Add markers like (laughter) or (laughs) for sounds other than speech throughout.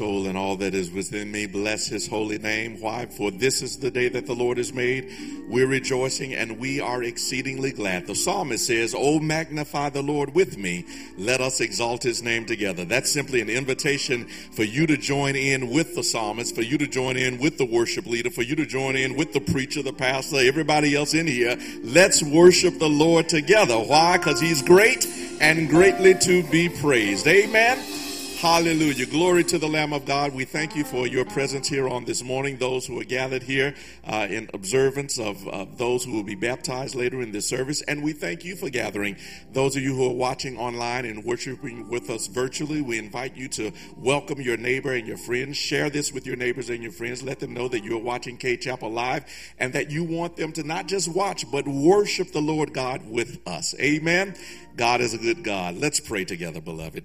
Soul, and all that is within me. Bless his holy name. Why? For this is the day that the Lord has made. We're rejoicing and we are exceedingly glad. The psalmist says, Oh, magnify the Lord with me. Let us exalt his name together. That's simply an invitation for you to join in with the psalmist, for you to join in with the worship leader, for you to join in with the preacher, the pastor, everybody else in here. Let's worship the Lord together. Why? Because he's great and greatly to be praised. Amen. Hallelujah. Glory to the Lamb of God. We thank you for your presence here on this morning. Those who are gathered here uh, in observance of, of those who will be baptized later in this service. And we thank you for gathering. Those of you who are watching online and worshiping with us virtually, we invite you to welcome your neighbor and your friends. Share this with your neighbors and your friends. Let them know that you're watching Cade Chapel Live and that you want them to not just watch, but worship the Lord God with us. Amen. God is a good God. Let's pray together, beloved.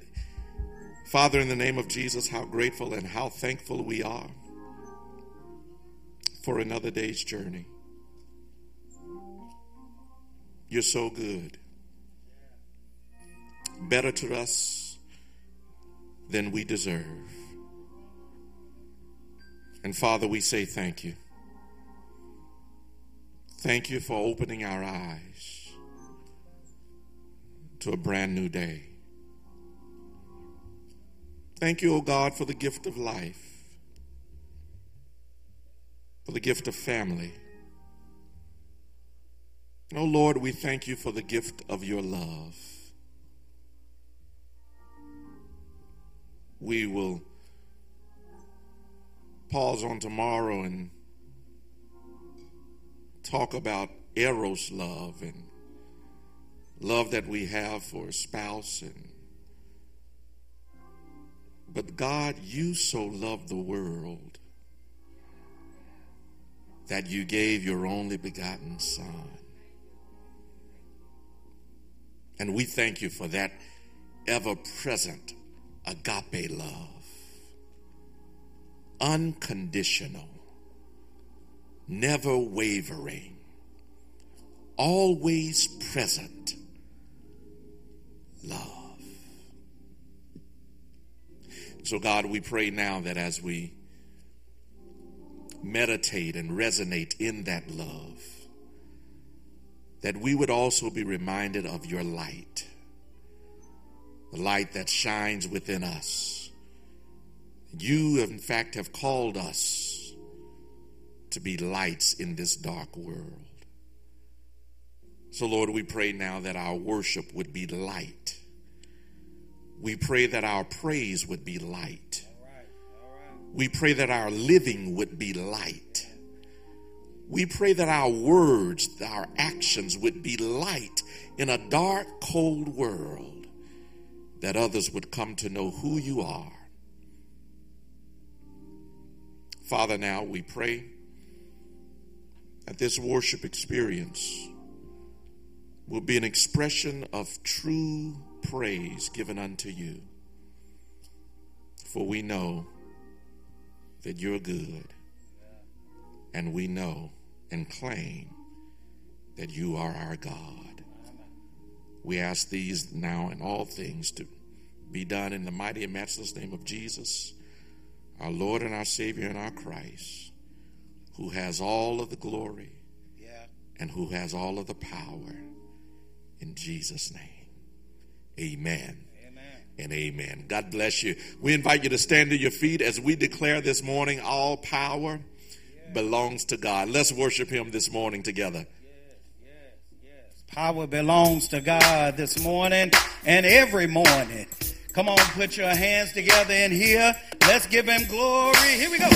Father, in the name of Jesus, how grateful and how thankful we are for another day's journey. You're so good. Better to us than we deserve. And Father, we say thank you. Thank you for opening our eyes to a brand new day. Thank you, O oh God, for the gift of life, for the gift of family. Oh Lord, we thank you for the gift of your love. We will pause on tomorrow and talk about eros love and love that we have for a spouse and but God, you so loved the world that you gave your only begotten Son. And we thank you for that ever present agape love, unconditional, never wavering, always present love. So, God, we pray now that as we meditate and resonate in that love, that we would also be reminded of your light, the light that shines within us. You, in fact, have called us to be lights in this dark world. So, Lord, we pray now that our worship would be light we pray that our praise would be light. We pray that our living would be light. We pray that our words, our actions would be light in a dark, cold world, that others would come to know who you are. Father, now we pray that this worship experience will be an expression of true praise given unto you. For we know that you're good, and we know and claim that you are our God. We ask these now and all things to be done in the mighty and matchless name of Jesus, our Lord and our Savior and our Christ, who has all of the glory yeah. and who has all of the power. In Jesus' name. Amen. And amen. God bless you. We invite you to stand to your feet as we declare this morning all power belongs to God. Let's worship Him this morning together. Power belongs to God this morning and every morning. Come on, put your hands together in here. Let's give Him glory. Here we go.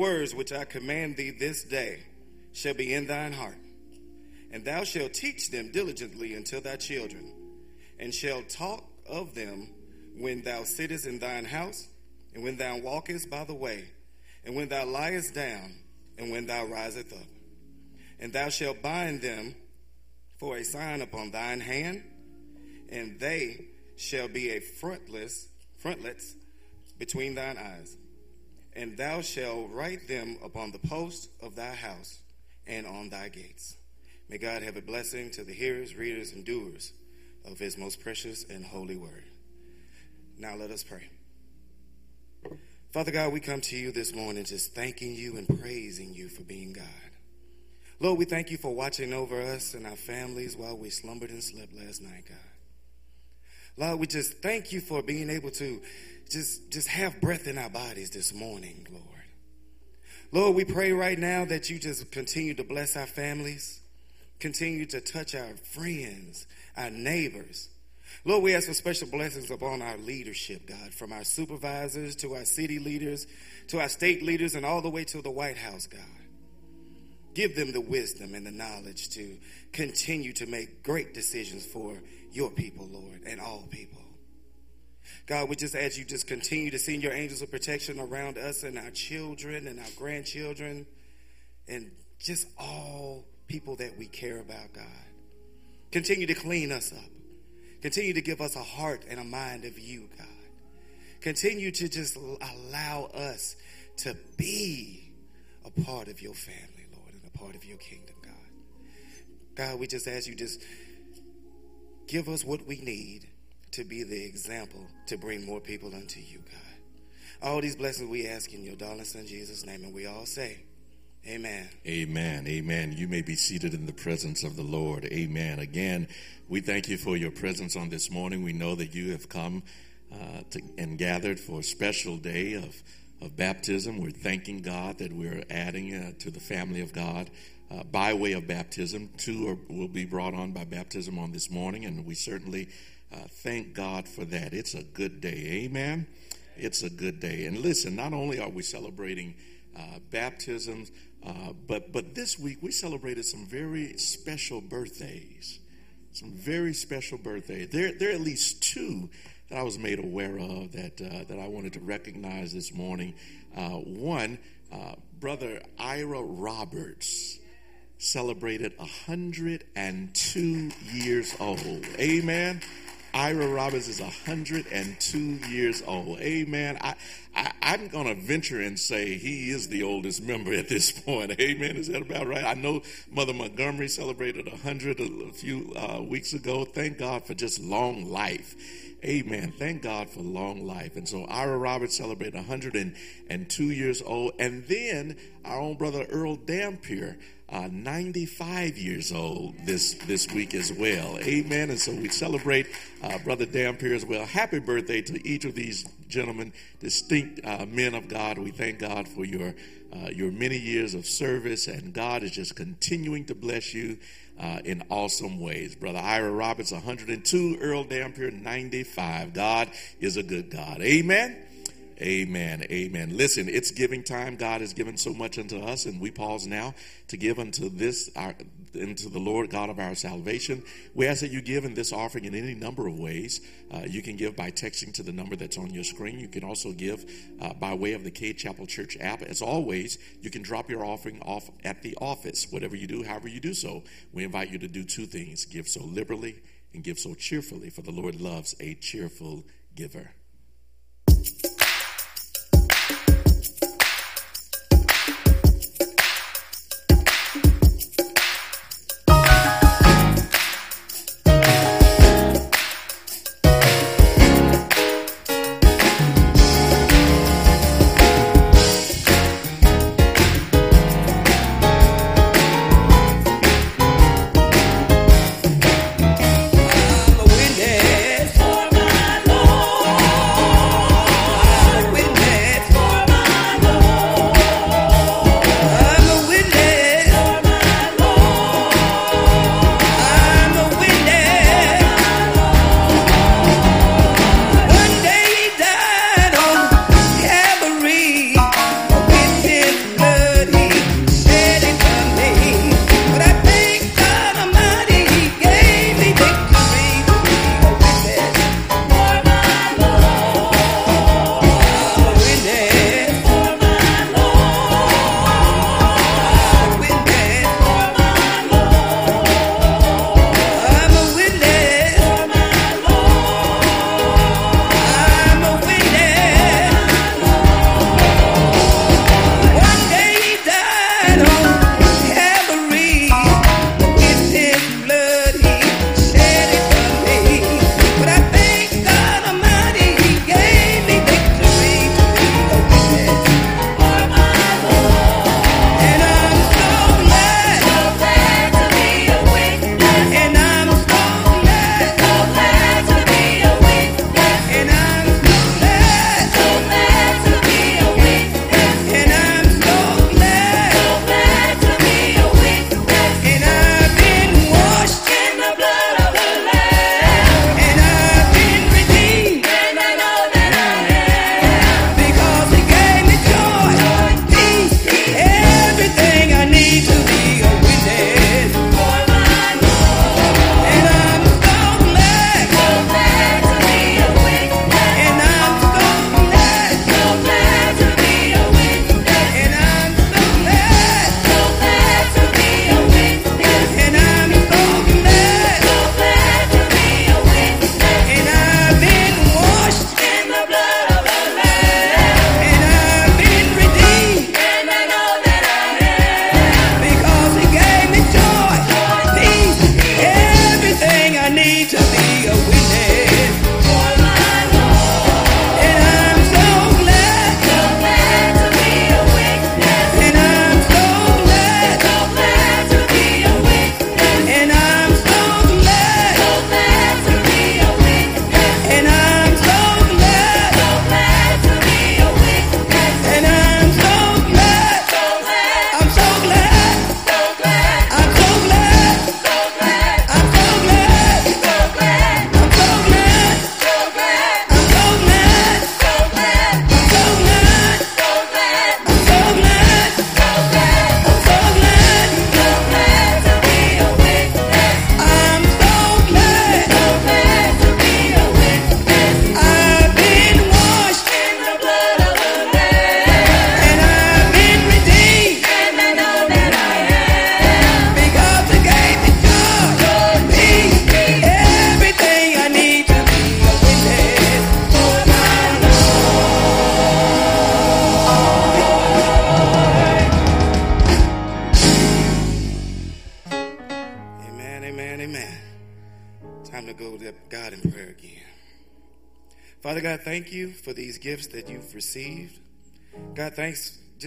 Words which I command thee this day shall be in thine heart, and thou shalt teach them diligently unto thy children, and shalt talk of them when thou sittest in thine house, and when thou walkest by the way, and when thou liest down, and when thou risest up. And thou shalt bind them for a sign upon thine hand, and they shall be a frontless frontlets between thine eyes. And thou shalt write them upon the post of thy house and on thy gates. May God have a blessing to the hearers, readers, and doers of his most precious and holy word. Now let us pray. Father God, we come to you this morning just thanking you and praising you for being God. Lord, we thank you for watching over us and our families while we slumbered and slept last night, God. Lord, we just thank you for being able to just, just have breath in our bodies this morning, Lord. Lord, we pray right now that you just continue to bless our families, continue to touch our friends, our neighbors. Lord, we ask for special blessings upon our leadership, God, from our supervisors to our city leaders to our state leaders and all the way to the White House, God. Give them the wisdom and the knowledge to continue to make great decisions for your people, Lord, and all people. God, we just ask you just continue to send your angels of protection around us and our children and our grandchildren and just all people that we care about, God. Continue to clean us up. Continue to give us a heart and a mind of you, God. Continue to just allow us to be a part of your family part of your kingdom, God. God, we just ask you just give us what we need to be the example to bring more people unto you, God. All these blessings we ask in your darling son Jesus' name, and we all say, Amen. Amen. Amen. You may be seated in the presence of the Lord. Amen. Again, we thank you for your presence on this morning. We know that you have come uh, to, and gathered for a special day of of baptism. We're thanking God that we're adding uh, to the family of God uh, by way of baptism. Two are, will be brought on by baptism on this morning, and we certainly uh, thank God for that. It's a good day. Amen. It's a good day. And listen, not only are we celebrating uh, baptisms, uh, but but this week we celebrated some very special birthdays. Some very special birthdays. There, there are at least two that I was made aware of that uh, that I wanted to recognize this morning. Uh, one, uh, brother Ira Roberts celebrated 102 years old. Amen. Ira Roberts is 102 years old. Amen. I, I, am going to venture and say he is the oldest member at this point. (laughs) Amen. Is that about right? I know Mother Montgomery celebrated 100 a few uh, weeks ago. Thank God for just long life. Amen. Thank God for long life. And so Ira Roberts celebrated 102 years old. And then our own brother Earl Dampier, uh, 95 years old this, this week as well. Amen. And so we celebrate uh, Brother Dampier as well. Happy birthday to each of these gentlemen, distinct uh, men of God. We thank God for your, uh, your many years of service, and God is just continuing to bless you uh, in awesome ways. Brother Ira Roberts, 102, Earl Dampier, 95. God is a good God. Amen. Amen. Amen. Listen, it's giving time. God has given so much unto us, and we pause now to give unto this, our, into the Lord God of our salvation. We ask that you give in this offering in any number of ways. Uh, you can give by texting to the number that's on your screen. You can also give uh, by way of the Cade Chapel Church app. As always, you can drop your offering off at the office. Whatever you do, however you do so, we invite you to do two things give so liberally and give so cheerfully, for the Lord loves a cheerful giver.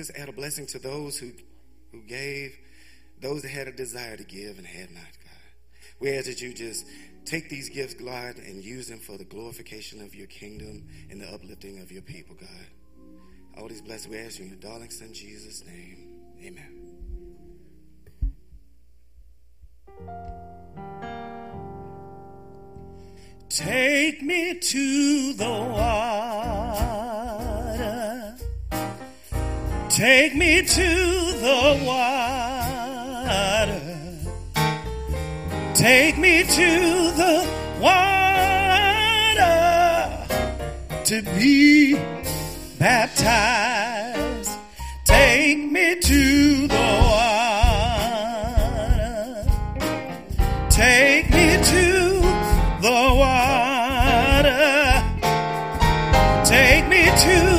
Just add a blessing to those who, who gave, those that had a desire to give and had not, God. We ask that you just take these gifts, God, and use them for the glorification of your kingdom and the uplifting of your people, God. All these blessings we ask you in your darling son Jesus' name. Amen. Take me to the water. Take me to the water. Take me to the water to be baptized. Take me to the water. Take me to the water. Take me to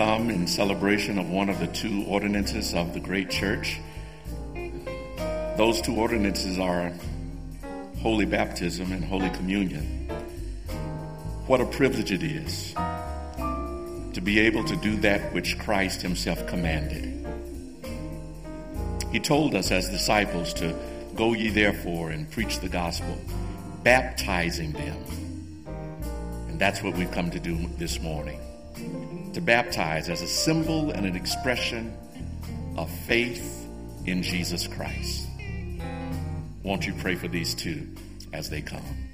come in celebration of one of the two ordinances of the great church. Those two ordinances are holy baptism and holy communion. What a privilege it is to be able to do that which Christ himself commanded. He told us as disciples to go ye therefore and preach the gospel, baptizing them. And that's what we've come to do this morning to baptize as a symbol and an expression of faith in Jesus Christ. Won't you pray for these two as they come?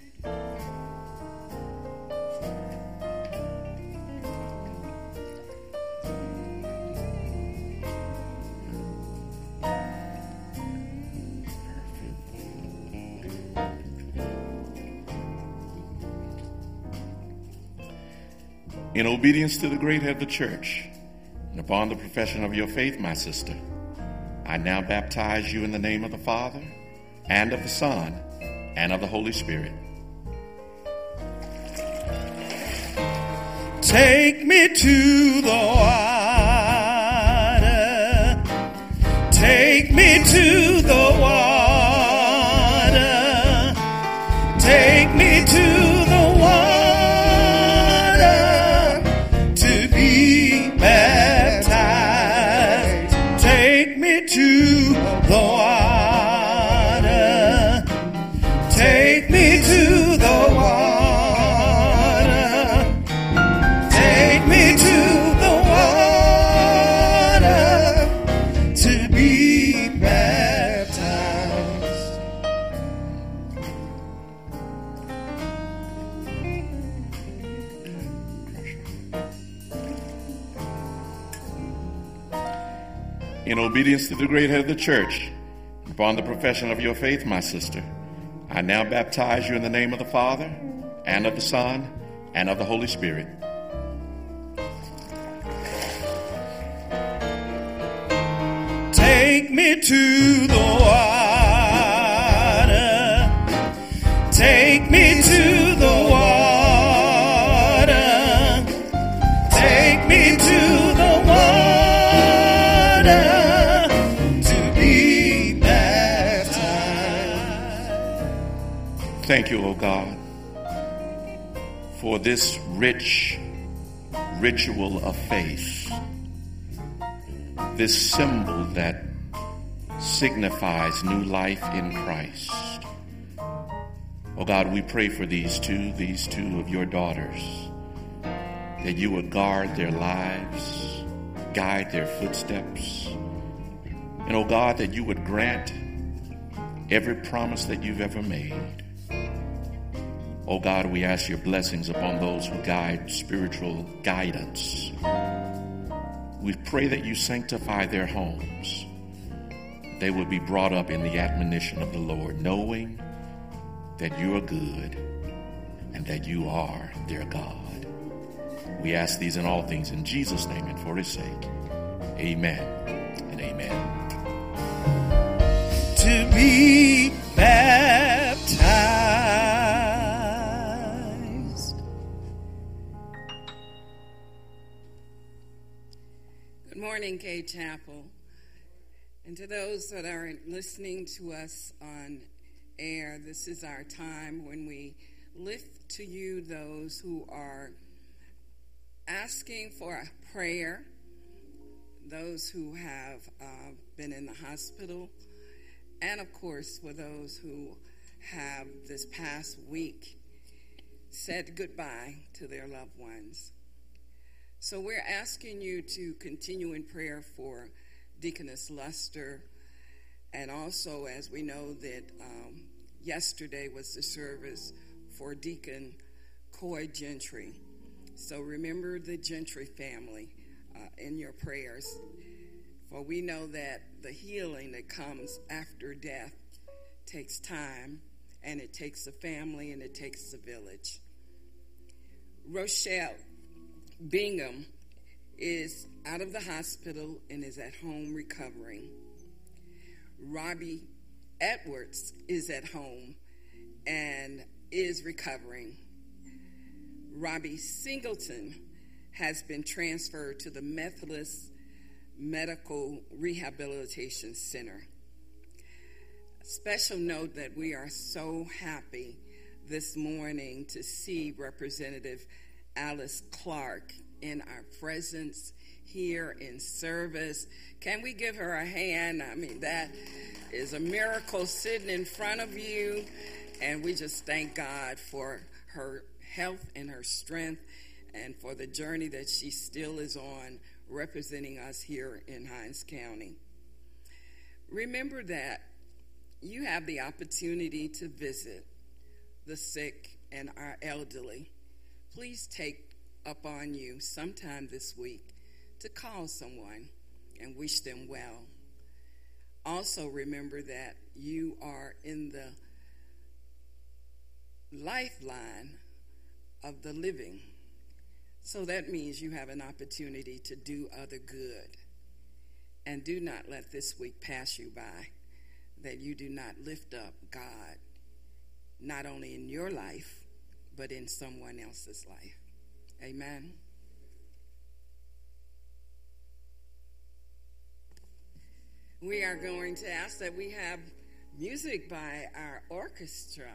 In obedience to the great head of the church, and upon the profession of your faith, my sister, I now baptize you in the name of the Father, and of the Son, and of the Holy Spirit. Take me to the water. Obedience to the great head of the church, upon the profession of your faith, my sister, I now baptize you in the name of the Father, and of the Son, and of the Holy Spirit. Thank you, O God, for this rich ritual of faith, this symbol that signifies new life in Christ. Oh God, we pray for these two, these two of your daughters, that you would guard their lives, guide their footsteps. And oh God, that you would grant every promise that you've ever made. Oh God, we ask your blessings upon those who guide spiritual guidance. We pray that you sanctify their homes. They will be brought up in the admonition of the Lord, knowing that you are good and that you are their God. We ask these and all things in Jesus' name and for his sake. Amen and amen. To be baptized. Morning, Cade Chapel. And to those that are listening to us on air, this is our time when we lift to you those who are asking for a prayer, those who have uh, been in the hospital, and of course for those who have this past week said goodbye to their loved ones. So we're asking you to continue in prayer for Deaconess Luster, and also as we know that um, yesterday was the service for Deacon Coy Gentry. So remember the Gentry family uh, in your prayers. For we know that the healing that comes after death takes time, and it takes a family, and it takes a village. Rochelle Bingham is out of the hospital and is at home recovering. Robbie Edwards is at home and is recovering. Robbie Singleton has been transferred to the Methodist Medical Rehabilitation Center. Special note that we are so happy this morning to see Representative Alyce Clarke in our presence here in service. Can we give her a hand? I mean, that is a miracle sitting in front of you, and we just thank God for her health and her strength and for the journey that she still is on representing us here in Hinds County. Remember that you have the opportunity to visit the sick and our elderly. Please take upon you sometime this week to call someone and wish them well. Also, remember that you are in the lifeline of the living. So that means you have an opportunity to do other good. And do not let this week pass you by that you do not lift up God, not only in your life, but in someone else's life. Amen. We are going to ask that we have music by our orchestra.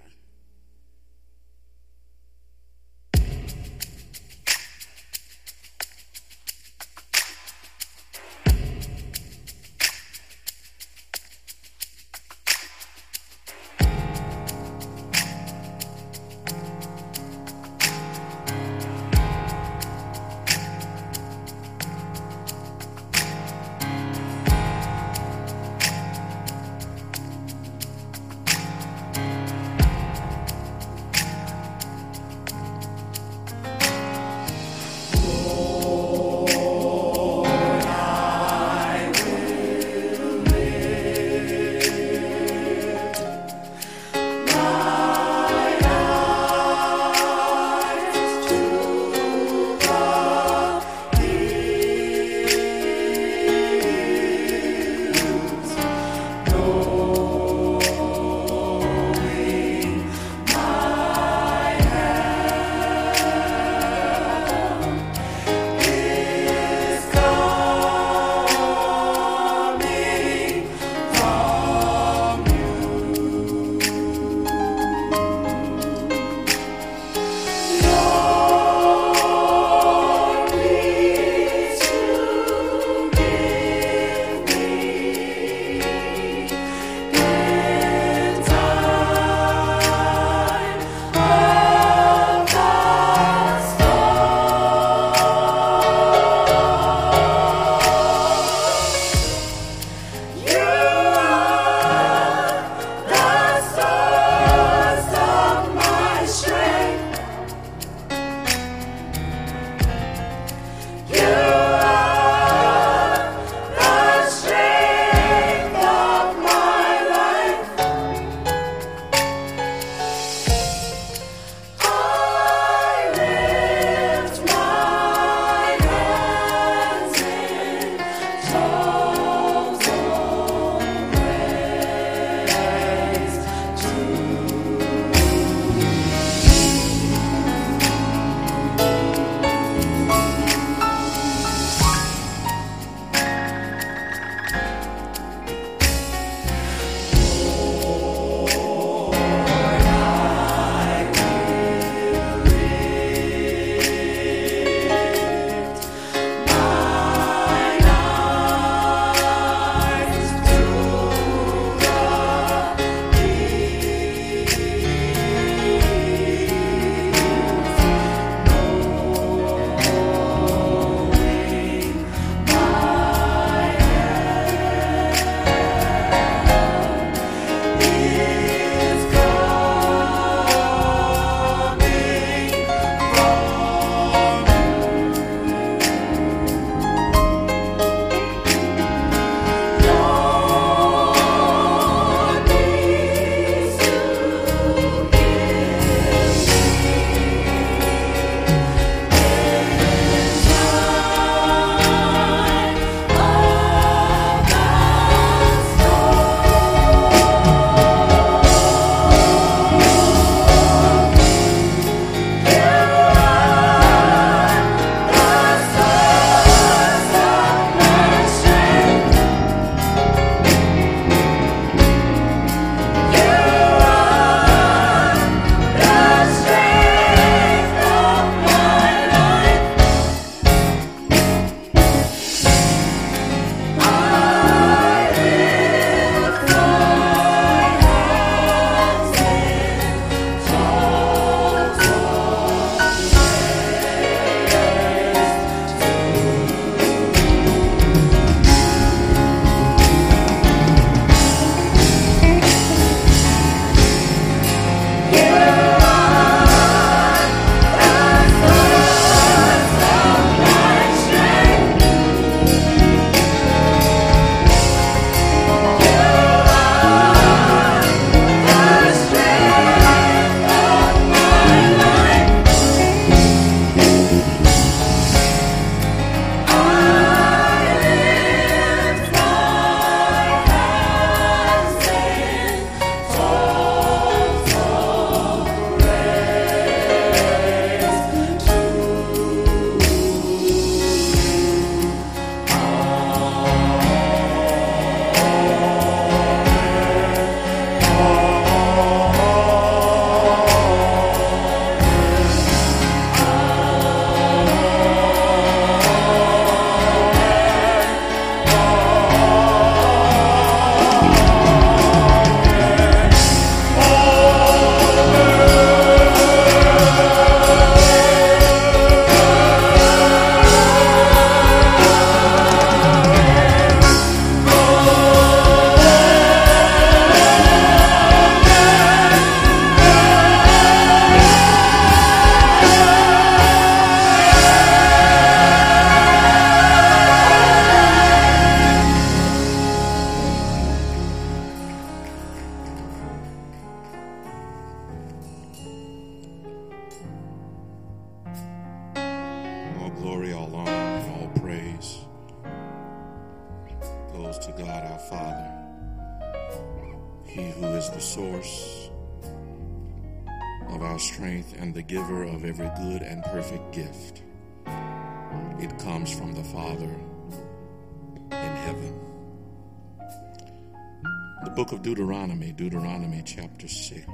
Of Deuteronomy, Deuteronomy chapter 6.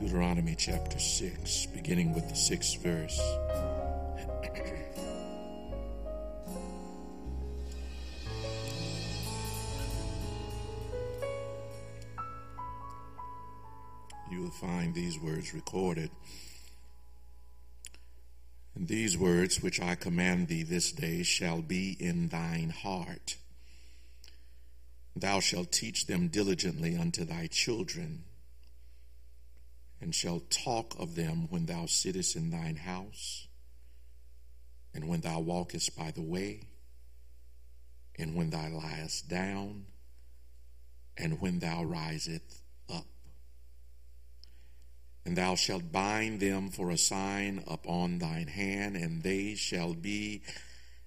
Deuteronomy chapter 6, beginning with the sixth verse. (clears throat) you will find these words recorded. And these words which I command thee this day shall be in thine heart. Thou shalt teach them diligently unto thy children, and shalt talk of them when thou sittest in thine house, and when thou walkest by the way, and when thou liest down, and when thou risest up. And thou shalt bind them for a sign upon thine hand, and they shall be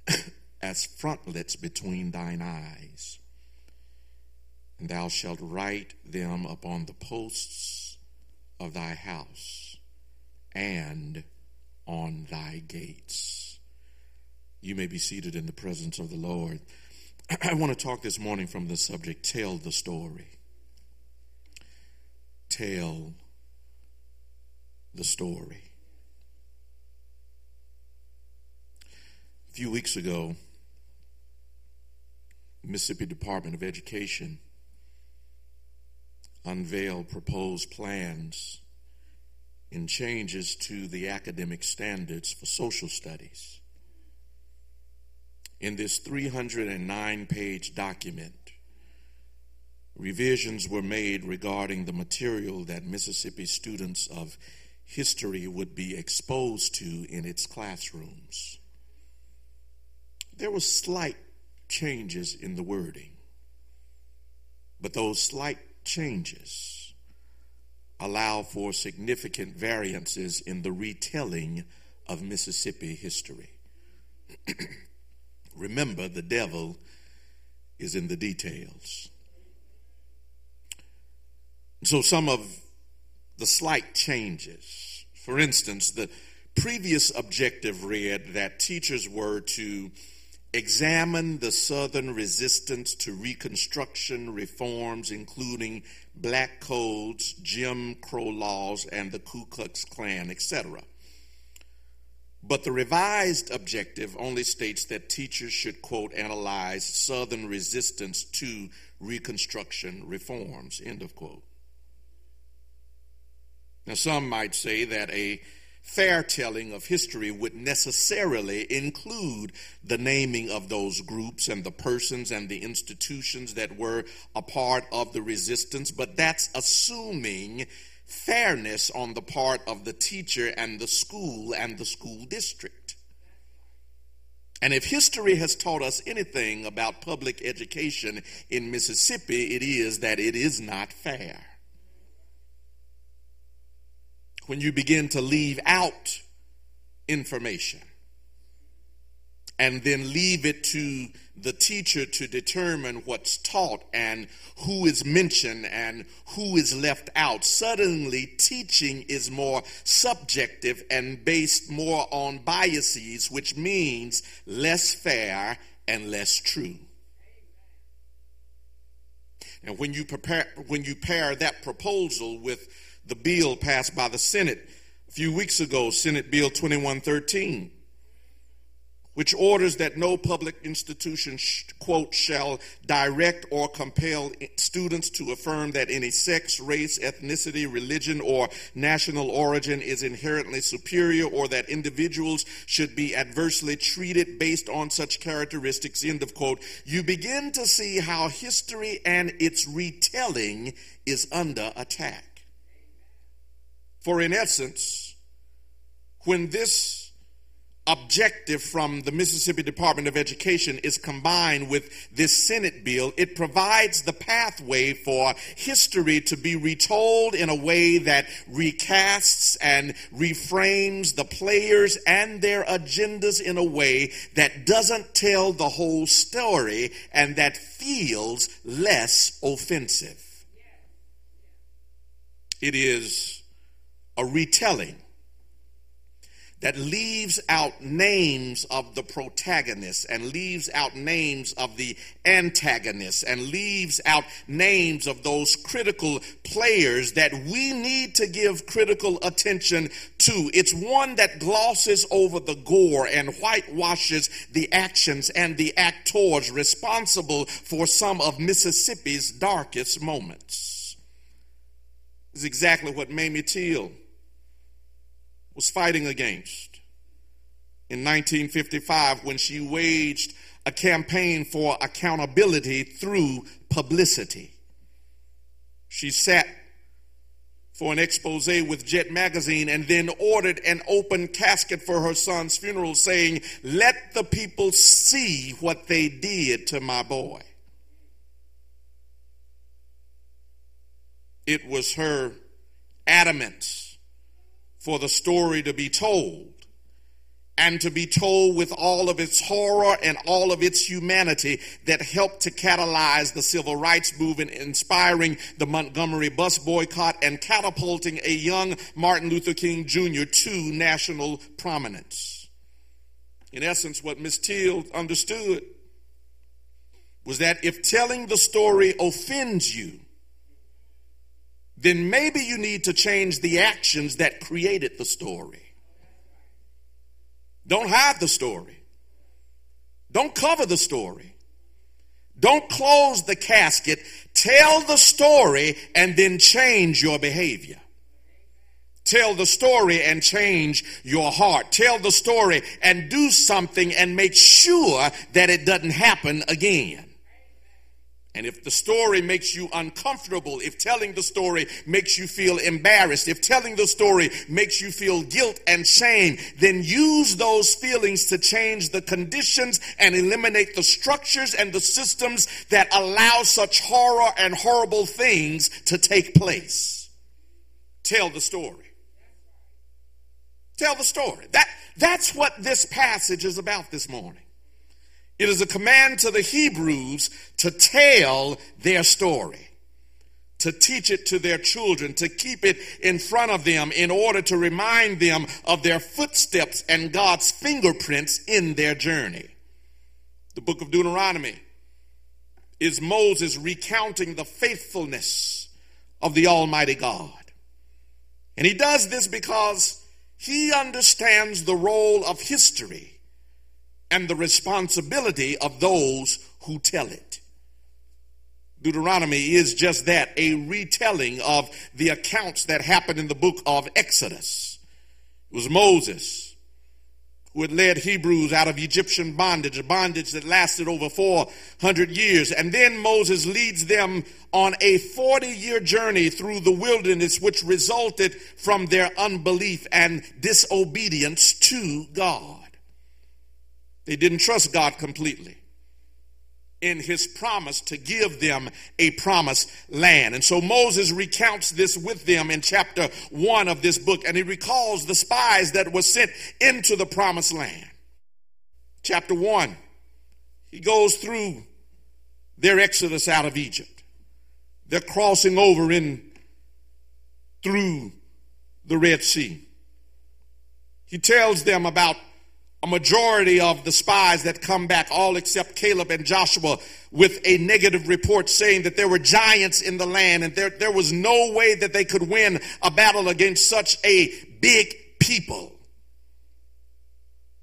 (coughs) as frontlets between thine eyes. And thou shalt write them upon the posts of thy house and on thy gates. You may be seated in the presence of the Lord. (clears throat) I want to talk this morning from the subject Tell the Story. Tell the story. A few weeks ago, Mississippi Department of Education unveiled proposed plans in changes to the academic standards for social studies. In this 309 page document, revisions were made regarding the material that Mississippi students of history would be exposed to in its classrooms. There were slight changes in the wording, but those slight changes allow for significant variances in the retelling of Mississippi history. (clears throat) Remember, the devil is in the details. So, some of the slight changes, for instance, the previous objective read that teachers were to examine the Southern resistance to Reconstruction reforms, including black codes, Jim Crow laws, and the Ku Klux Klan, etc. But the revised objective only states that teachers should, quote, analyze Southern resistance to Reconstruction reforms, end of quote. Now, some might say that a fair telling of history would necessarily include the naming of those groups and the persons and the institutions that were a part of the resistance, but that's assuming fairness on the part of the teacher and the school and the school district. And if history has taught us anything about public education in Mississippi, it is that it is not fair when you begin to leave out information and then leave it to the teacher to determine what's taught and who is mentioned and who is left out. Suddenly, teaching is more subjective and based more on biases, which means less fair and less true. And when you prepare, when you pair that proposal with the bill passed by the Senate a few weeks ago, Senate Bill 2113, which orders that no public institution, quote, shall direct or compel students to affirm that any sex, race, ethnicity, religion, or national origin is inherently superior or that individuals should be adversely treated based on such characteristics, end of quote. You begin to see how history and its retelling is under attack. For in essence, when this objective from the Mississippi Department of Education is combined with this Senate bill. It provides the pathway for history to be retold in a way that recasts and reframes the players and their agendas in a way that doesn't tell the whole story and that feels less offensive. It is a retelling that leaves out names of the protagonists and leaves out names of the antagonists and leaves out names of those critical players that we need to give critical attention to. It's one that glosses over the gore and whitewashes the actions and the actors responsible for some of Mississippi's darkest moments. This is exactly what Mamie Till was fighting against in 1955 when she waged a campaign for accountability through publicity. She sat for an expose with Jet Magazine and then ordered an open casket for her son's funeral, saying, Let the people see what they did to my boy. It was her adamance for the story to be told and to be told with all of its horror and all of its humanity that helped to catalyze the civil rights movement, inspiring the Montgomery bus boycott and catapulting a young Martin Luther King Jr. to national prominence. In essence, what Miss Till understood was that if telling the story offends you, then maybe you need to change the actions that created the story. Don't hide the story. Don't cover the story. Don't close the casket. Tell the story and then change your behavior. Tell the story and change your heart. Tell the story and do something and make sure that it doesn't happen again. And if the story makes you uncomfortable, if telling the story makes you feel embarrassed, if telling the story makes you feel guilt and shame, then use those feelings to change the conditions and eliminate the structures and the systems that allow such horror and horrible things to take place. Tell the story. Tell the story. That, that's what this passage is about this morning. It is a command to the Hebrews to tell their story, to teach it to their children, to keep it in front of them in order to remind them of their footsteps and God's fingerprints in their journey. The book of Deuteronomy is Moses recounting the faithfulness of the Almighty God. And he does this because he understands the role of history and the responsibility of those who tell it. Deuteronomy is just that, a retelling of the accounts that happened in the book of Exodus. It was Moses who had led Hebrews out of Egyptian bondage, a bondage that lasted over 400 years. And then Moses leads them on a 40 year journey through the wilderness, which resulted from their unbelief and disobedience to God. They didn't trust God completely in his promise to give them a promised land. And so Moses recounts this with them in chapter one of this book, and he recalls the spies that were sent into the promised land. Chapter one, he goes through their exodus out of Egypt. They're crossing over in through the Red Sea. He tells them about a majority of the spies that come back, all except Caleb and Joshua, with a negative report saying that there were giants in the land and there, there was no way that they could win a battle against such a big people.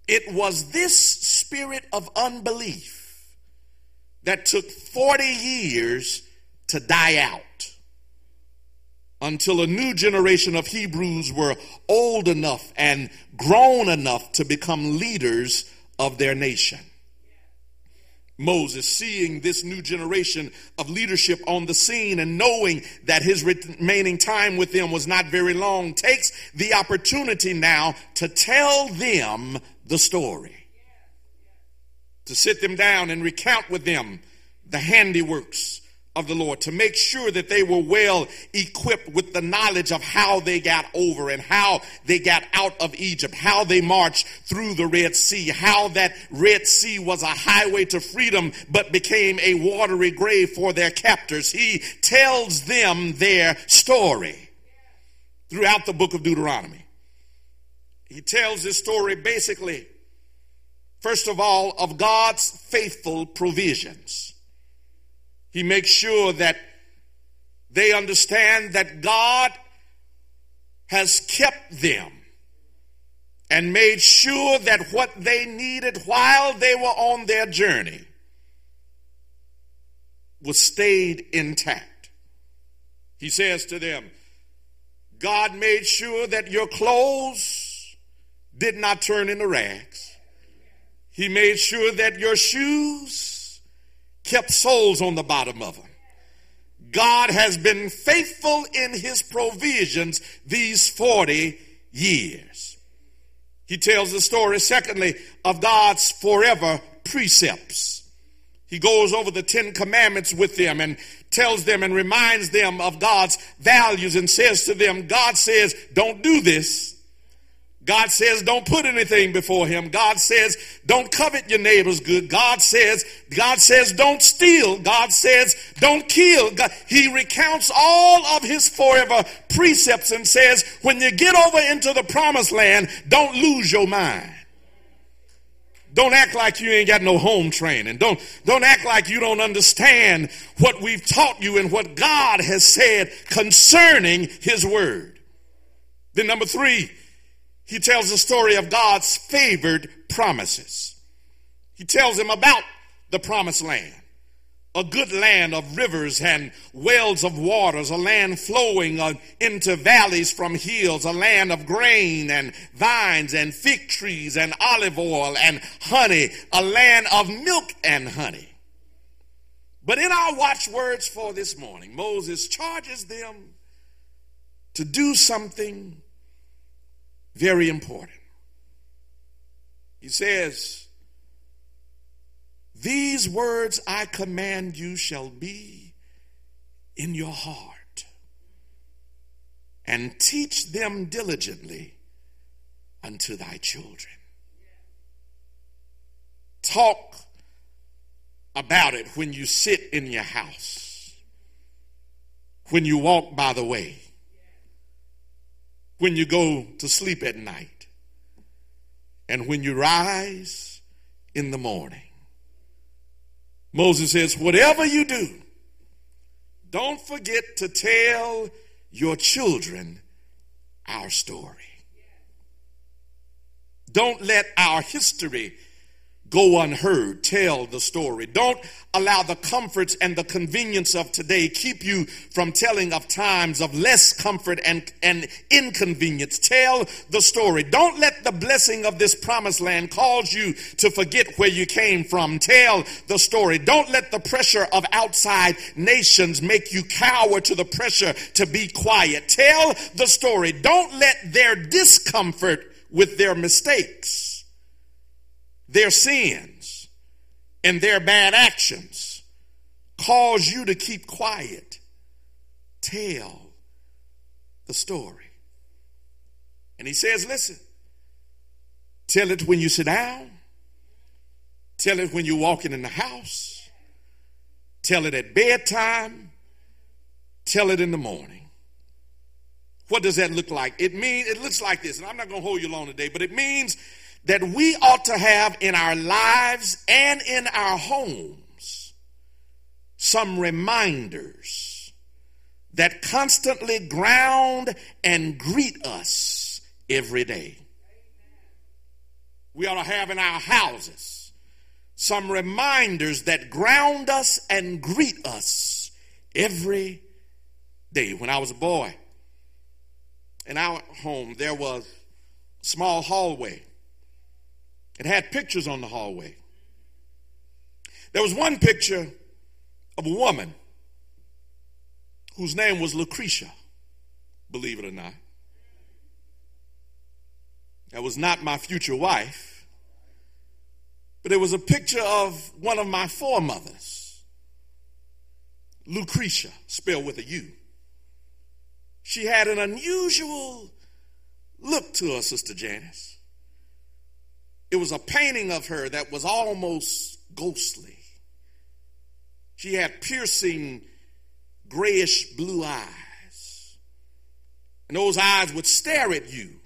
It was this spirit of unbelief that took 40 years to die out until a new generation of Hebrews were old enough and grown enough to become leaders of their nation. Moses, seeing this new generation of leadership on the scene and knowing that his remaining time with them was not very long, takes the opportunity now to tell them the story. To sit them down and recount with them the handiworks of the Lord, to make sure that they were well equipped with the knowledge of how they got over and how they got out of Egypt, how they marched through the Red Sea, how that Red Sea was a highway to freedom but became a watery grave for their captors. He tells them their story throughout the book of Deuteronomy. He tells this story basically, first of all, of God's faithful provisions. He makes sure that they understand that God has kept them and made sure that what they needed while they were on their journey was stayed intact. He says to them, God made sure that your clothes did not turn into rags. He made sure that your shoes kept soles on the bottom of them. God has been faithful in his provisions these 40 years. He tells the story, secondly, of God's forever precepts. He goes over the Ten Commandments with them and tells them and reminds them of God's values and says to them, God says, don't do this. God says, don't put anything before him. God says, don't covet your neighbor's good. God says, God says, don't steal. God says, don't kill. God, he recounts all of his forever precepts and says, when you get over into the promised land, don't lose your mind. Don't act like you ain't got no home training. Don't, don't act like you don't understand what we've taught you and what God has said concerning his word. Then number three, he tells the story of God's favored promises. He tells them about the promised land, a good land of rivers and wells of waters, a land flowing uh, into valleys from hills, a land of grain and vines and fig trees and olive oil and honey, a land of milk and honey. But in our watchwords for this morning, Moses charges them to do something very important. He says, These words I command you shall be in your heart, and teach them diligently unto thy children. Talk about it when you sit in your house, when you walk by the way when you go to sleep at night and when you rise in the morning. Moses says, whatever you do, don't forget to tell your children our story. Don't let our history go unheard. Tell the story. Don't allow the comforts and the convenience of today keep you from telling of times of less comfort and, and inconvenience. Tell the story. Don't let the blessing of this promised land cause you to forget where you came from. Tell the story. Don't let the pressure of outside nations make you cower to the pressure to be quiet. Tell the story. Don't let their discomfort with their mistakes their sins and their bad actions cause you to keep quiet, tell the story. And he says, listen, tell it when you sit down, tell it when you're walking in the house, tell it at bedtime, tell it in the morning. What does that look like? It means it looks like this, and I'm not going to hold you long today, but it means that we ought to have in our lives and in our homes some reminders that constantly ground and greet us every day. We ought to have in our houses some reminders that ground us and greet us every day. When I was a boy, in our home, there was a small hallway it had pictures on the hallway. There was one picture of a woman whose name was Lucretia, believe it or not. That was not my future wife, but it was a picture of one of my foremothers, Lucretia, spelled with a U. She had an unusual look to her, Sister Janice. It was a painting of her that was almost ghostly. She had piercing grayish blue eyes. And those eyes would stare at you.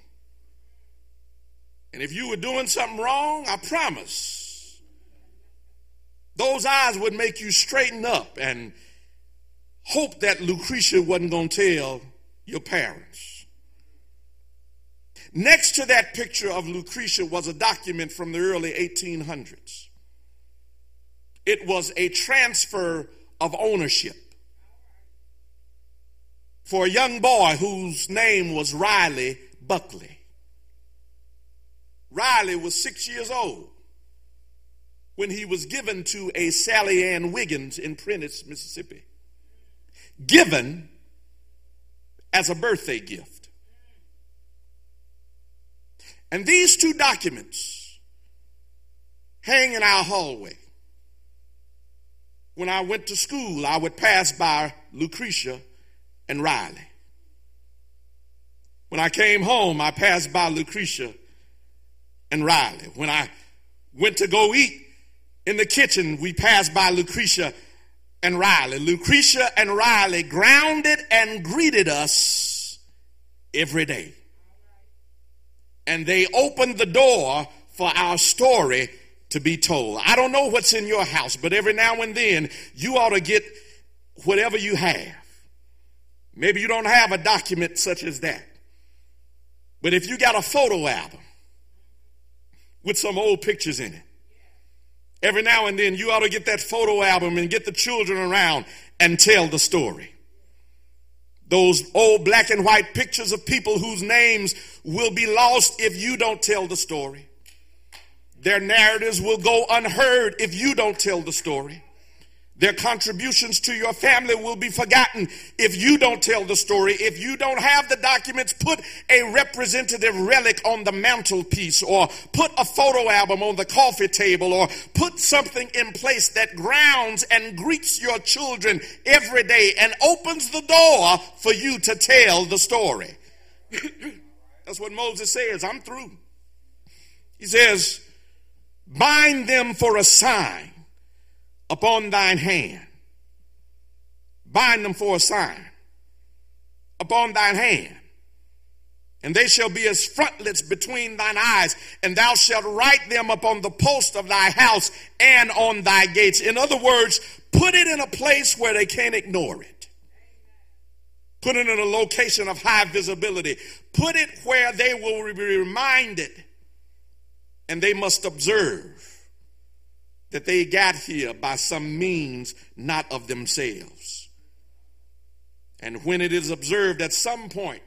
And if you were doing something wrong, I promise, those eyes would make you straighten up and hope that Lucretia wasn't going to tell your parents. Next to that picture of Lucretia was a document from the early 1800s. It was a transfer of ownership for a young boy whose name was Riley Buckley. Riley was six years old when he was given to a Sally Ann Wiggins in Prentiss, Mississippi. Given as a birthday gift. And these two documents hang in our hallway. When I went to school, I would pass by Lucretia and Riley. When I came home, I passed by Lucretia and Riley. When I went to go eat in the kitchen, we passed by Lucretia and Riley. Lucretia and Riley grounded and greeted us every day. And they opened the door for our story to be told. I don't know what's in your house, but every now and then you ought to get whatever you have. Maybe you don't have a document such as that. But if you got a photo album with some old pictures in it, every now and then you ought to get that photo album and get the children around and tell the story. Those old black and white pictures of people whose names will be lost if you don't tell the story. Their narratives will go unheard if you don't tell the story. Their contributions to your family will be forgotten if you don't tell the story. If you don't have the documents, put a representative relic on the mantelpiece or put a photo album on the coffee table or put something in place that grounds and greets your children every day and opens the door for you to tell the story. (laughs) That's what Moses says. I'm through. He says, bind them for a sign upon thine hand. Bind them for a sign upon thine hand. And they shall be as frontlets between thine eyes, and thou shalt write them upon the post of thy house and on thy gates. In other words, put it in a place where they can't ignore it. Put it in a location of high visibility. Put it where they will be reminded and they must observe that they got here by some means not of themselves. And when it is observed at some point,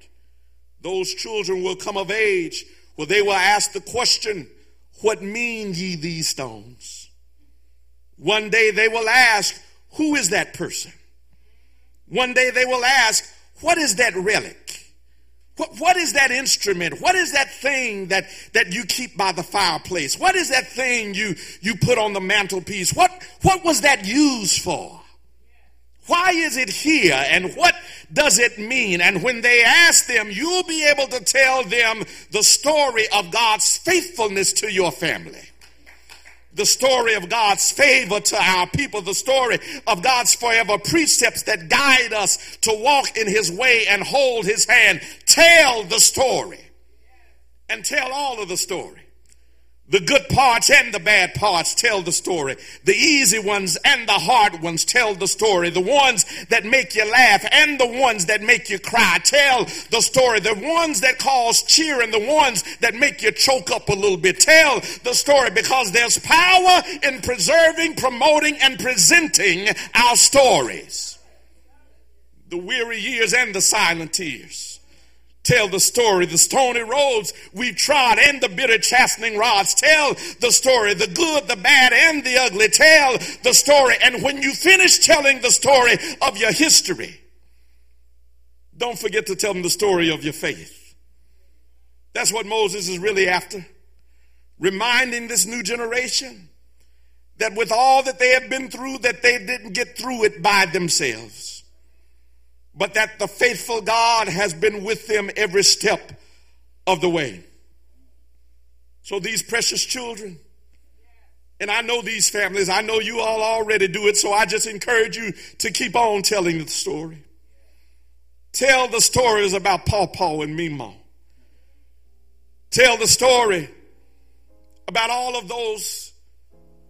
those children will come of age where they will ask the question, What mean ye these stones? One day they will ask, Who is that person? One day they will ask, What is that relic? What, what is that instrument? What is that thing that, that you keep by the fireplace? What is that thing you, you put on the mantelpiece? What, what was that used for? Why is it here and what does it mean? And when they ask them, you'll be able to tell them the story of God's faithfulness to your family the story of God's favor to our people, the story of God's forever precepts that guide us to walk in His way and hold His hand. Tell the story and tell all of the story. The good parts and the bad parts tell the story. The easy ones and the hard ones tell the story. The ones that make you laugh and the ones that make you cry tell the story. The ones that cause cheer and the ones that make you choke up a little bit tell the story because there's power in preserving, promoting, and presenting our stories. The weary years and the silent tears Tell the story, the stony roads we've trod and the bitter chastening rods. Tell the story, the good, the bad, and the ugly. Tell the story. And when you finish telling the story of your history, don't forget to tell them the story of your faith. That's what Moses is really after. Reminding this new generation that with all that they have been through, that they didn't get through it by themselves but that the faithful God has been with them every step of the way. So these precious children, and I know these families, I know you all already do it, so I just encourage you to keep on telling the story. Tell the stories about Paw Paw and Mima. Tell the story about all of those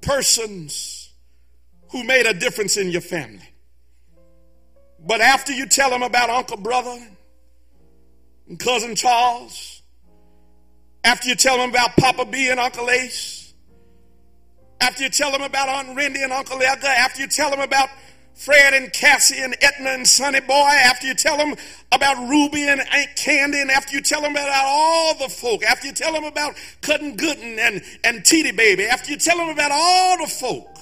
persons who made a difference in your family. But after you tell them about Uncle Brother and Cousin Charles, after you tell them about Papa B and Uncle Ace, after you tell them about Aunt Randy and Uncle Edgar, after you tell them about Fred and Cassie and Etna and Sonny Boy, after you tell them about Ruby and Aunt Candy, and after you tell them about all the folk, after you tell them about Cousin Gooden and, and Teety Baby, after you tell them about all the folk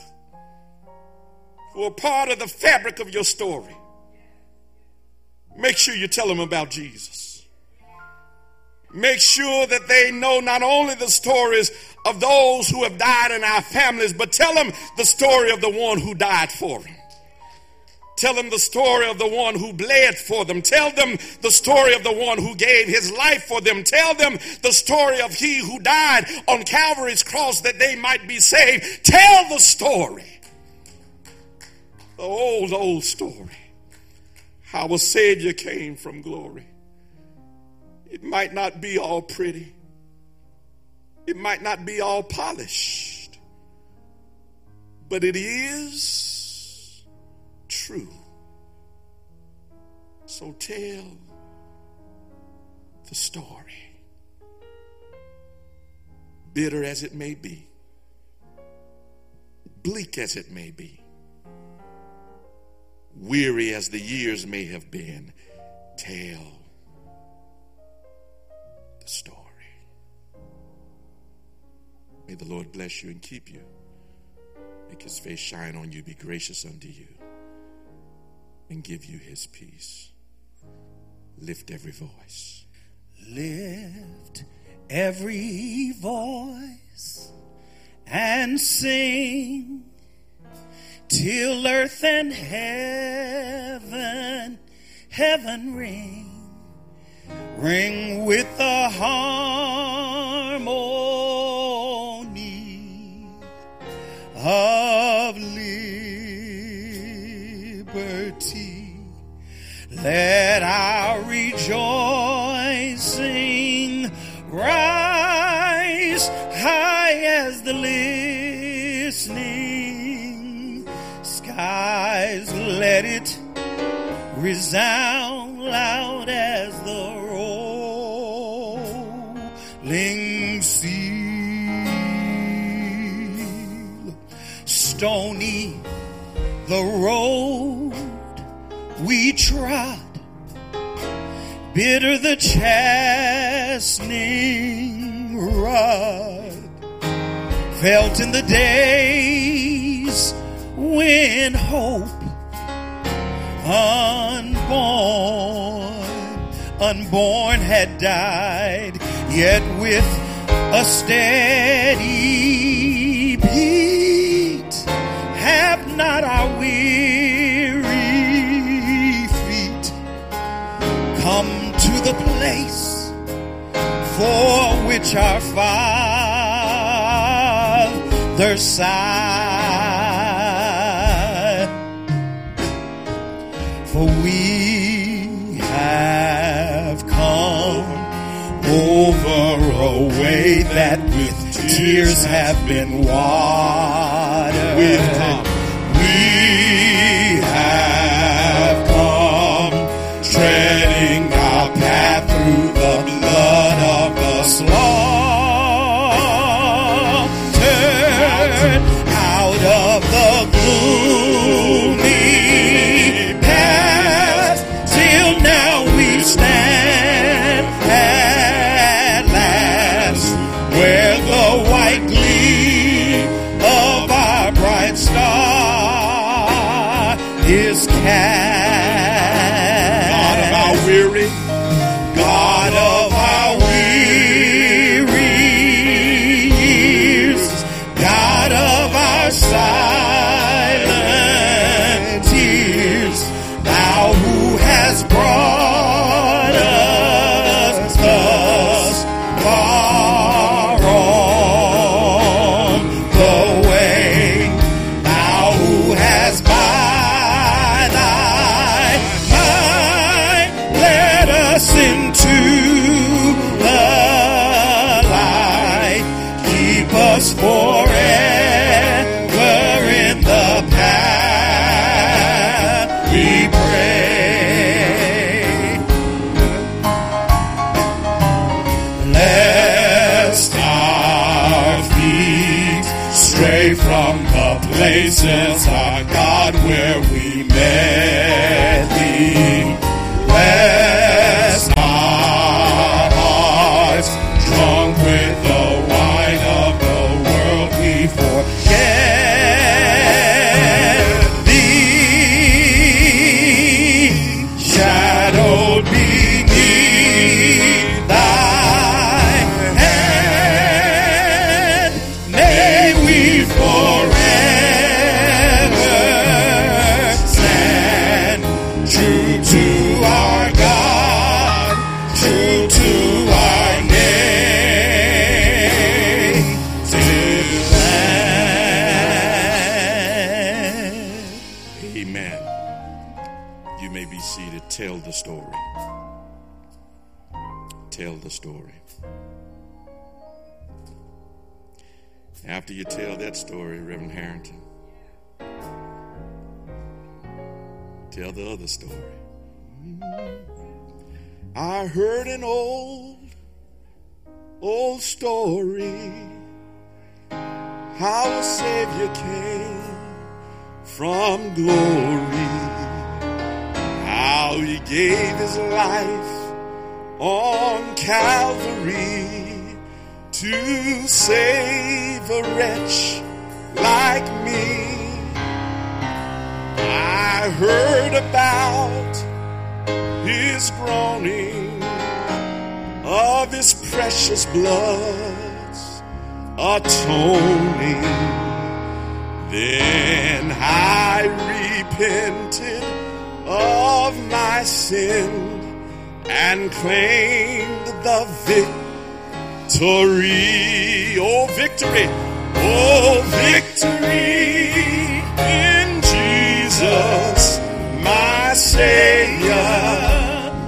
who are part of the fabric of your story, Make sure you tell them about Jesus. Make sure that they know not only the stories of those who have died in our families, but tell them the story of the one who died for them. Tell them the story of the one who bled for them. Tell them the story of the one who gave his life for them. Tell them the story of he who died on Calvary's cross that they might be saved. Tell the story. The old, old story our Savior came from glory. It might not be all pretty, it might not be all polished, but it is true. So tell the story, bitter as it may be, bleak as it may be weary as the years may have been, tell the story. May the Lord bless you and keep you. Make his face shine on you, be gracious unto you, and give you his peace. Lift every voice. Lift every voice and sing till earth and heaven, heaven ring, ring with the harmony of liberty. Let our rejoicing rise high as the skies, let it resound loud as the rolling sea. Stony the road we trod, bitter the chastening rod, felt in the days when hope unborn, unborn had died, yet with a steady beat have not our weary feet come to the place for which our Father sighed. For we have come over a way that with tears have been watered. Places, our glory, how he gave his life on Calvary to save a wretch like me. I heard about his groaning of his precious blood's atoning. Then I repented of my sin and claimed the victory. Oh, victory! Oh, victory in Jesus, my Savior.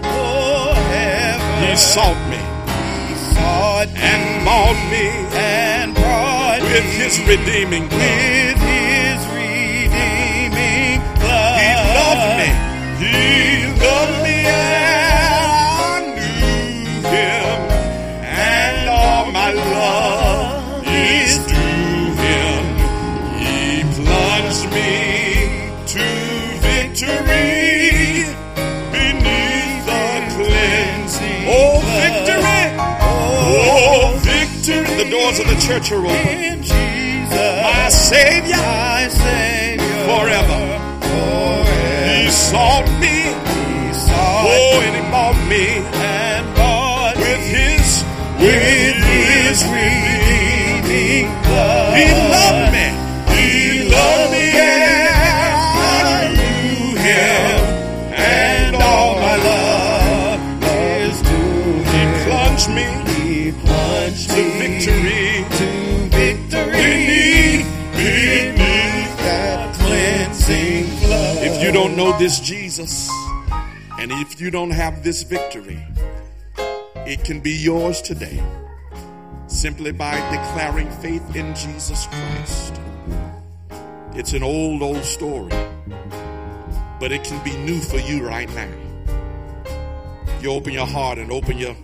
Oh, heaven. He sought me sought and bought me and brought with his redeeming blood. Church. In Jesus, My Savior my Savior, forever. forever. He sought me. He sought Oh, and he bought me and bought with his with his redeeming blood. Know this Jesus, and if you don't have this victory, it can be yours today simply by declaring faith in Jesus Christ. It's an old, old story, but it can be new for you right now. You open your heart and open your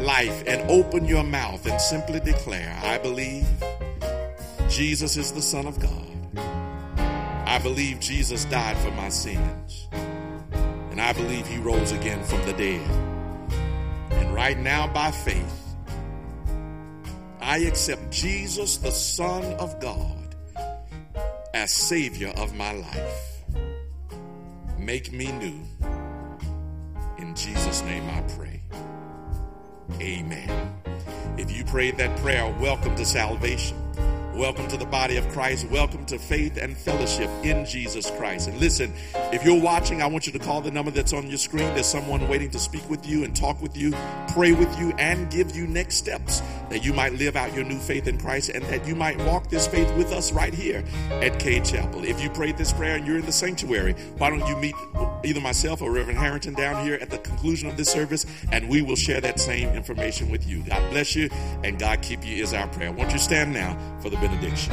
life and open your mouth and simply declare, I believe Jesus is the Son of God. Believe Jesus died for my sins. And I believe he rose again from the dead. And right now, by faith, I accept Jesus, the Son of God, as Savior of my life. Make me new. In Jesus' name I pray. Amen. If you prayed that prayer, welcome to salvation. Welcome to the body of Christ. Welcome to faith and fellowship in Jesus Christ. And listen, if you're watching, I want you to call the number that's on your screen. There's someone waiting to speak with you and talk with you, pray with you, and give you next steps that you might live out your new faith in Christ and that you might walk this faith with us right here at Cade Chapel. If you prayed this prayer and you're in the sanctuary, why don't you meet either myself or Reverend Harrington down here at the conclusion of this service and we will share that same information with you. God bless you and God keep you is our prayer. Won't you stand now for the benediction?